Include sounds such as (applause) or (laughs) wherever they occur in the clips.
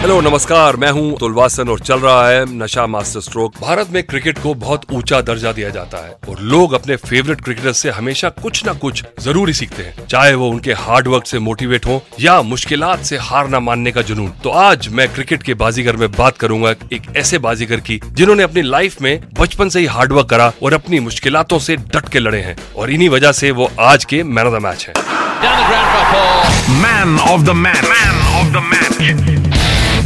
Hello नमस्कार मैं हूँ अतुल वासन और चल रहा है नशा मास्टर स्ट्रोक। भारत में क्रिकेट को बहुत ऊँचा दर्जा दिया जाता है और लोग अपने फेवरेट क्रिकेटर से हमेशा कुछ ना कुछ ज़रूर ही सीखते हैं। चाहे वो उनके हार्ड वर्क से मोटिवेट हो या मुश्किलात से हार ना मानने का जुनून। तो आज मैं क्रिकेट के बाजीगर में बात करूँगा एक ऐसे बाजीगर की जिन्होंने अपनी लाइफ में बचपन से ही हार्ड वर्क करा और अपनी मुश्किलातों से डट के लड़े हैं और इन्हीं वजह से वो आज के मैन ऑफ़ द मैच है। Man of the match man of the match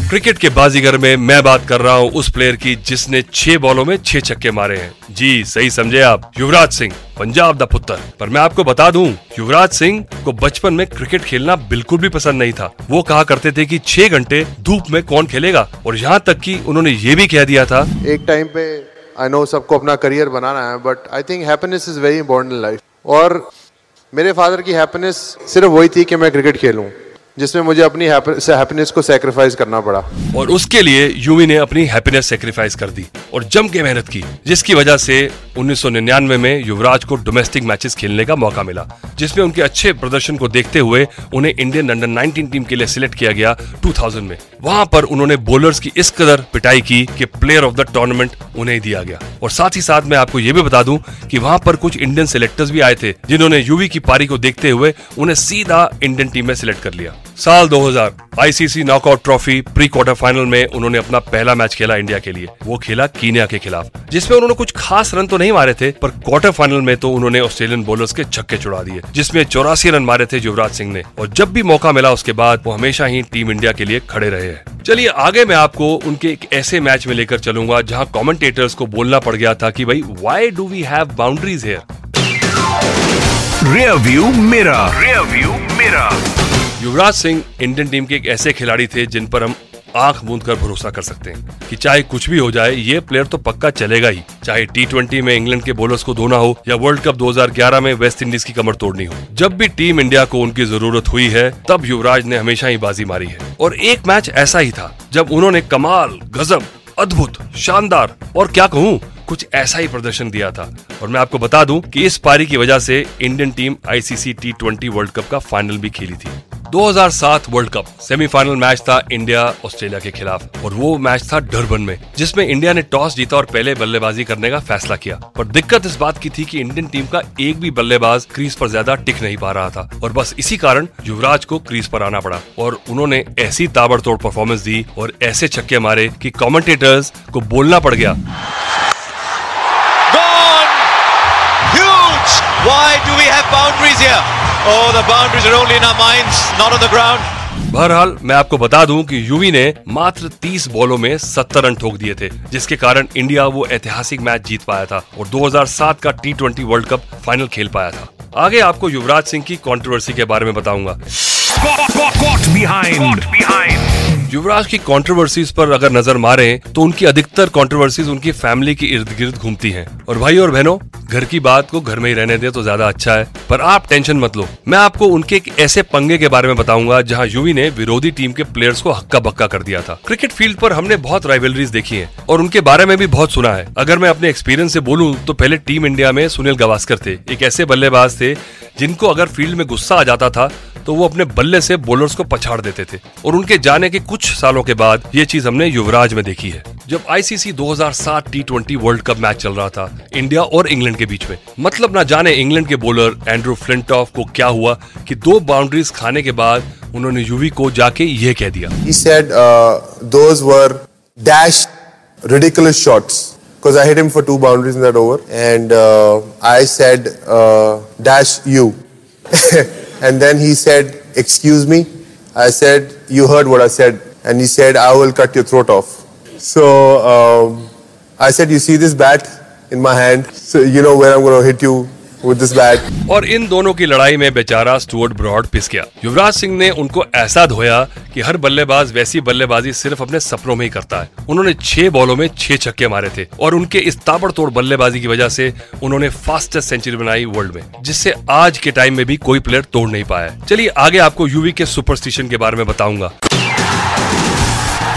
cricket के बाजीगर में मैं बात कर रहा हूँ उस प्लेयर की जिसने छह बॉलों में छह छक्के मारे हैं। जी, सही समझे आप। युवराज सिंह, पंजाब दा पुत्र पर मैं आपको बता दूँ, युवराज सिंह को बचपन में क्रिकेट खेलना बिल्कुल भी पसंद नहीं था। वो कहा करते थे कि छह घंटे धूप में कौन खेलेगा? और यहाँ तक कि उन्होंने ये भी कह दिया था, एक टाइम पे आई नो सबको अपना करियर बनाना है but I think happiness is very important life और मेरे फादर की हैप्पीनेस सिर्फ़ वही थी कि मैं क्रिकेट खेलूं। जिसमें मुझे अपनी हैप्पीनेस को सेक्रीफाइस करना पड़ा। और उसके लिए यूवी ने अपनी हैप्पीनेस सेक्रीफाइस कर दी और जम के मेहनत की, जिसकी वजह से 1999 में युवराज को डोमेस्टिक मैचेस खेलने का मौका मिला, जिसमें उनके अच्छे प्रदर्शन को देखते हुए उन्हें इंडियन अंडर 19 टीम के लिए सिलेक्ट किया गया 2000 में। वहाँ पर उन्होंने बॉलर्स की इस कदर पिटाई की कि प्लेयर ऑफ़ द टूर्नामेंट उन्हें दिया गया। और साथ ही साथ मैं आपको ये भी बता दूँ कि वहाँ पर कुछ इंडियन सिलेक्टर्स भी आए थे, जिन्होंने यूवी की पारी को देखते हुए उन्हें सीधा इंडियन टीम में सिलेक्ट कर लिया। साल 2000 ICC knockout trophy pre quarter final में उन्होंने अपना पहला मैच खेला इंडिया के लिए। वो खेला कीनिया के खिलाफ जिसमें उन्होंने कुछ खास रन तो नहीं मारे थे पर क्वार्टर फाइनल में तो उन्होंने ऑस्ट्रेलियन बॉलर्स के छक्के छुड़ा दिए जिसमें चौरासी रन मारे थे युवराज सिंह ने। और जब भी मौका मिला उसके बाद वो हमेशा ही टीम इंडिया के लिए खड़े रहे हैं। चलिए आगे मैं आपको उनके एक ऐसे मैच में लेकर चलूँगा जहाँ कमेंटेटर्स को बोलना पड़ गया था कि भाई why do we have boundaries here rear view mirror rear view mirror Yuvraj Singh Indian team के एक ऐसे खिलाड़ी थे जिन पर हम आँख मूंद कर भरोसा कर सकते हैं कि चाहे कुछ भी हो जाए, ये प्लेयर तो पक्का चलेगा ही। चाहे टी ट्वेंटी में इंग्लैंड के बॉलर्स को धोना हो या वर्ल्ड कप 2011 में वेस्ट इंडीज की कमर तोड़नी हो। जब भी टीम इंडिया को उनकी ज़रूरत हुई है, तब युवराज ने हमेशा ही बाजी मारी है। और एक मैच ऐसा ही था, जब उन्होंने कमाल, गजब, अद्भुत, शानदार और क्या कहूँ, कुछ ऐसा ही प्रदर्शन दिया था। और मैं आपको बता दूँ कि इस पारी की वजह से Indian team ICC T twenty World Cup का फाइनल भी खेली थी। 2007 वर्ल्ड कप, सेमीफाइनल मैच था इंडिया ऑस्ट्रेलिया के खिलाफ और वो मैच था डरबन में, जिसमें इंडिया ने टॉस जीता और पहले बल्लेबाजी करने का फैसला किया। पर दिक्कत इस बात की थी कि इंडियन टीम का एक भी बल्लेबाज क्रीज पर ज़्यादा टिक नहीं पा रहा था और बस इसी कारण युवराज को क्रीज पर आना पड़ा और उन्होंने ऐसी ताबड़तोड़ परफॉर्मेंस दी और ऐसे छक्के मारे की कॉमेंटेटर्स को बोलना पड़ गया। Why do we have boundaries here? Oh, the boundaries are only in our minds, not on the ground. बहरहाल मैं आपको बता दूँ कि यूवी ने मात्र 30 बॉलों में 70 रन ठोक दिए थे जिसके कारण इंडिया वो ऐतिहासिक मैच जीत पाया था और 2007 का T twenty World Cup final खेल पाया था आगे आपको युवराज सिंह की कंट्रोवर्सी के बारे में बताऊँगा Caught behind. behind. युवराज की कंट्रोवर्सीज पर अगर नज़र मारे तो उनकी अधिकतर कंट्रोवर्सीज उनकी फैमिली के इर्द गिर्द घूमती हैं। और भाई और बहनों, घर की बात को घर में ही रहने दे तो ज़्यादा अच्छा है। पर आप टेंशन मत लो। मैं आपको उनके एक ऐसे पंगे के बारे में बताऊँगा, जहाँ यूवी ने विरोधी टीम के प्लेयर्स को हक्का बक्का कर दिया था। क्रिकेट फ़ील्ड पर हमने बहुत राइवलरीज देखी है, और उनके बारे में भी बहुत सुना है। अगर मैं अपने एक्सपीरियंस से बोलूँ तो पहले टीम इंडिया में सुनील गवास्कर थे। एक ऐसे बल्लेबाज थे, जिनको अगर फ़ील्ड में गुस्सा आ जाता था तो वो अपने बल्ले से बॉलर्स को पछाड़ देते थे और उनके जाने के कुछ सालों के बाद ये चीज़ हमने युवराज में देखी है। जब ICC 2007 T twenty World Cup match चल रहा था इंडिया और इंग्लैंड के बीच में। मतलब ना जाने इंग्लैंड के बॉलर एंड्रू फ्लिंटॉफ को क्या हुआ कि दो बाउंड्रीज खाने के बाद उन्होंने यूवी को जाके ये कह दिया। Said uh, because I hit him for two boundaries in that over, and uh, I said uh, dash you, (laughs) and then he said excuse me. I said you heard what I said, and he said I will cut your throat off. So um, I said you see this bat in my hand, so you know where I'm going to hit you with this. और इन दोनों की लड़ाई में बेचारा Stuart broad पिस गया। युवराज सिंह ने उनको ऐसा धोया कि हर बल्लेबाज वैसी बल्लेबाजी सिर्फ़ अपने सपनों में ही करता है। उन्होंने छह बॉलों में छह छक्के मारे थे और उनके इस ताबड़तोड़ बल्लेबाजी की वजह से उन्होंने फास्टेस्ट सेंचुरी बनाई वर्ल्ड में, जिससे आज के टाइम में भी कोई प्लेयर तोड़ नहीं पाया चलिए आगे आपको यूवी के सुपरस्टिशन के बारे में बताऊँगा।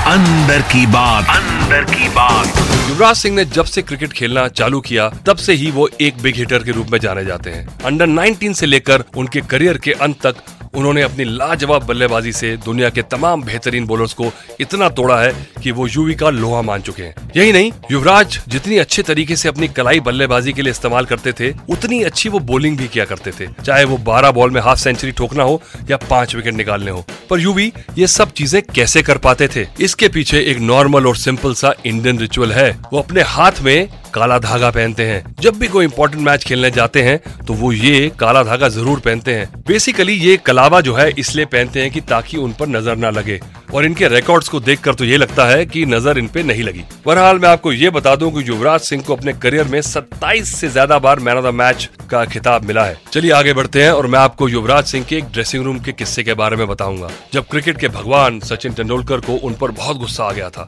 अंदर की बात। अंदर की बात। युवराज सिंह ने जब से क्रिकेट खेलना चालू किया तब से ही वो एक बिग हिटर के रूप में जाने जाते हैं। अंडर 19 से लेकर उनके करियर के अंत तक उन्होंने अपनी लाजवाब बल्लेबाजी से दुनिया के तमाम बेहतरीन बॉलर्स को इतना तोड़ा है कि वो यूवी का लोहा मान चुके हैं। यही नहीं, युवराज जितनी अच्छे तरीके से अपनी कलाई बल्लेबाजी के लिए इस्तेमाल करते थे, उतनी अच्छी वो बॉलिंग भी किया करते थे। चाहे वो 12 बॉल में हाफ़ सेंचुरी ठोकना हो या पाँच विकेट निकालने हो। पर यूवी ये सब चीज़ें कैसे कर पाते थे? इसके पीछे एक नॉर्मल और सिंपल सा इंडियन रिचुअल है। वो अपने हाथ में काला धागा पहनते हैं। जब भी कोई इंपॉर्टेंट मैच खेलने जाते हैं तो वो ये काला धागा ज़रूर पहनते हैं। बेसिकली ये कलावा जो है, इसलिए पहनते हैं कि ताकि उन पर नज़र ना लगे। और इनके रिकॉर्ड्स को देखकर तो ये लगता है कि नज़र इन पे नहीं लगी। बहरहाल, मैं आपको ये बता दूँ कि युवराज सिंह को अपने करियर में 27 से ज़्यादा बार मैन ऑफ़ द मैच का खिताब मिला है। चलिए आगे बढ़ते हैं और मैं आपको युवराज सिंह के एक ड्रेसिंग रूम के किस्से के बारे में बताऊँगा। जब क्रिकेट के भगवान सचिन तेंदुलकर को उन पर बहुत गुस्सा आ गया था।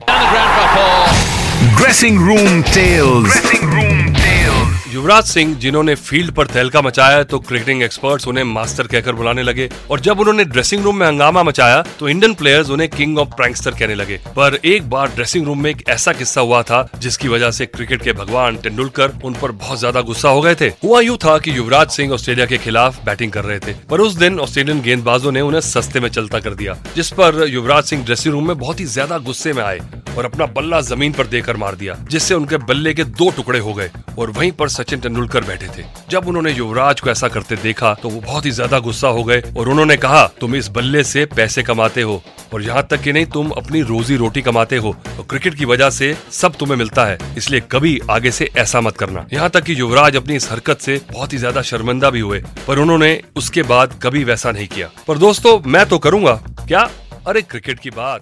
Dressing room tales dressing room tales Yuvraj Singh जिन्होंने फ़ील्ड पर तहलका मचाया तो क्रिकेटिंग एक्सपर्ट्स उन्हें मास्टर कहकर बुलाने लगे। और जब उन्होंने ड्रेसिंग रूम में हंगामा मचाया तो इंडियन प्लेयर्स उन्हें किंग ऑफ़ प्रैंकस्टर कहने लगे। पर एक बार ड्रेसिंग रूम में एक ऐसा किस्सा हुआ था जिसकी वजह से क्रिकेट के भगवान तेंदुलकर उन पर बहुत ज़्यादा गुस्सा हो गए थे। हुआ यूँ था की युवराज सिंह ऑस्ट्रेलिया के खिलाफ बैटिंग कर रहे थे पर उस दिन ऑस्ट्रेलियन गेंदबाजों ने उन्हें सस्ते में चलता कर दिया जिस पर युवराज सिंह ड्रेसिंग रूम में बहुत ही ज़्यादा गुस्से में आए। और अपना बल्ला ज़मीन पर देकर मार दिया, जिससे उनके बल्ले के दो टुकड़े हो गए और वहीं पर सचिन तेंदुलकर बैठे थे। जब उन्होंने युवराज को ऐसा करते देखा तो वो बहुत ही ज़्यादा गुस्सा हो गए और उन्होंने कहा, तुम इस बल्ले से पैसे कमाते हो और यहाँ तक कि नहीं, तुम अपनी रोजी रोटी कमाते हो और क्रिकेट की वजह से सब तुम्हें मिलता है, इसलिए कभी आगे से ऐसा मत करना। यहाँ तक कि युवराज अपनी इस हरकत से बहुत ही ज़्यादा शर्मिंदा भी हुए, पर उन्होंने उसके बाद कभी वैसा नहीं किया। पर दोस्तों, मैं तो करूँगा। क्या? अरे, क्रिकेट की बात।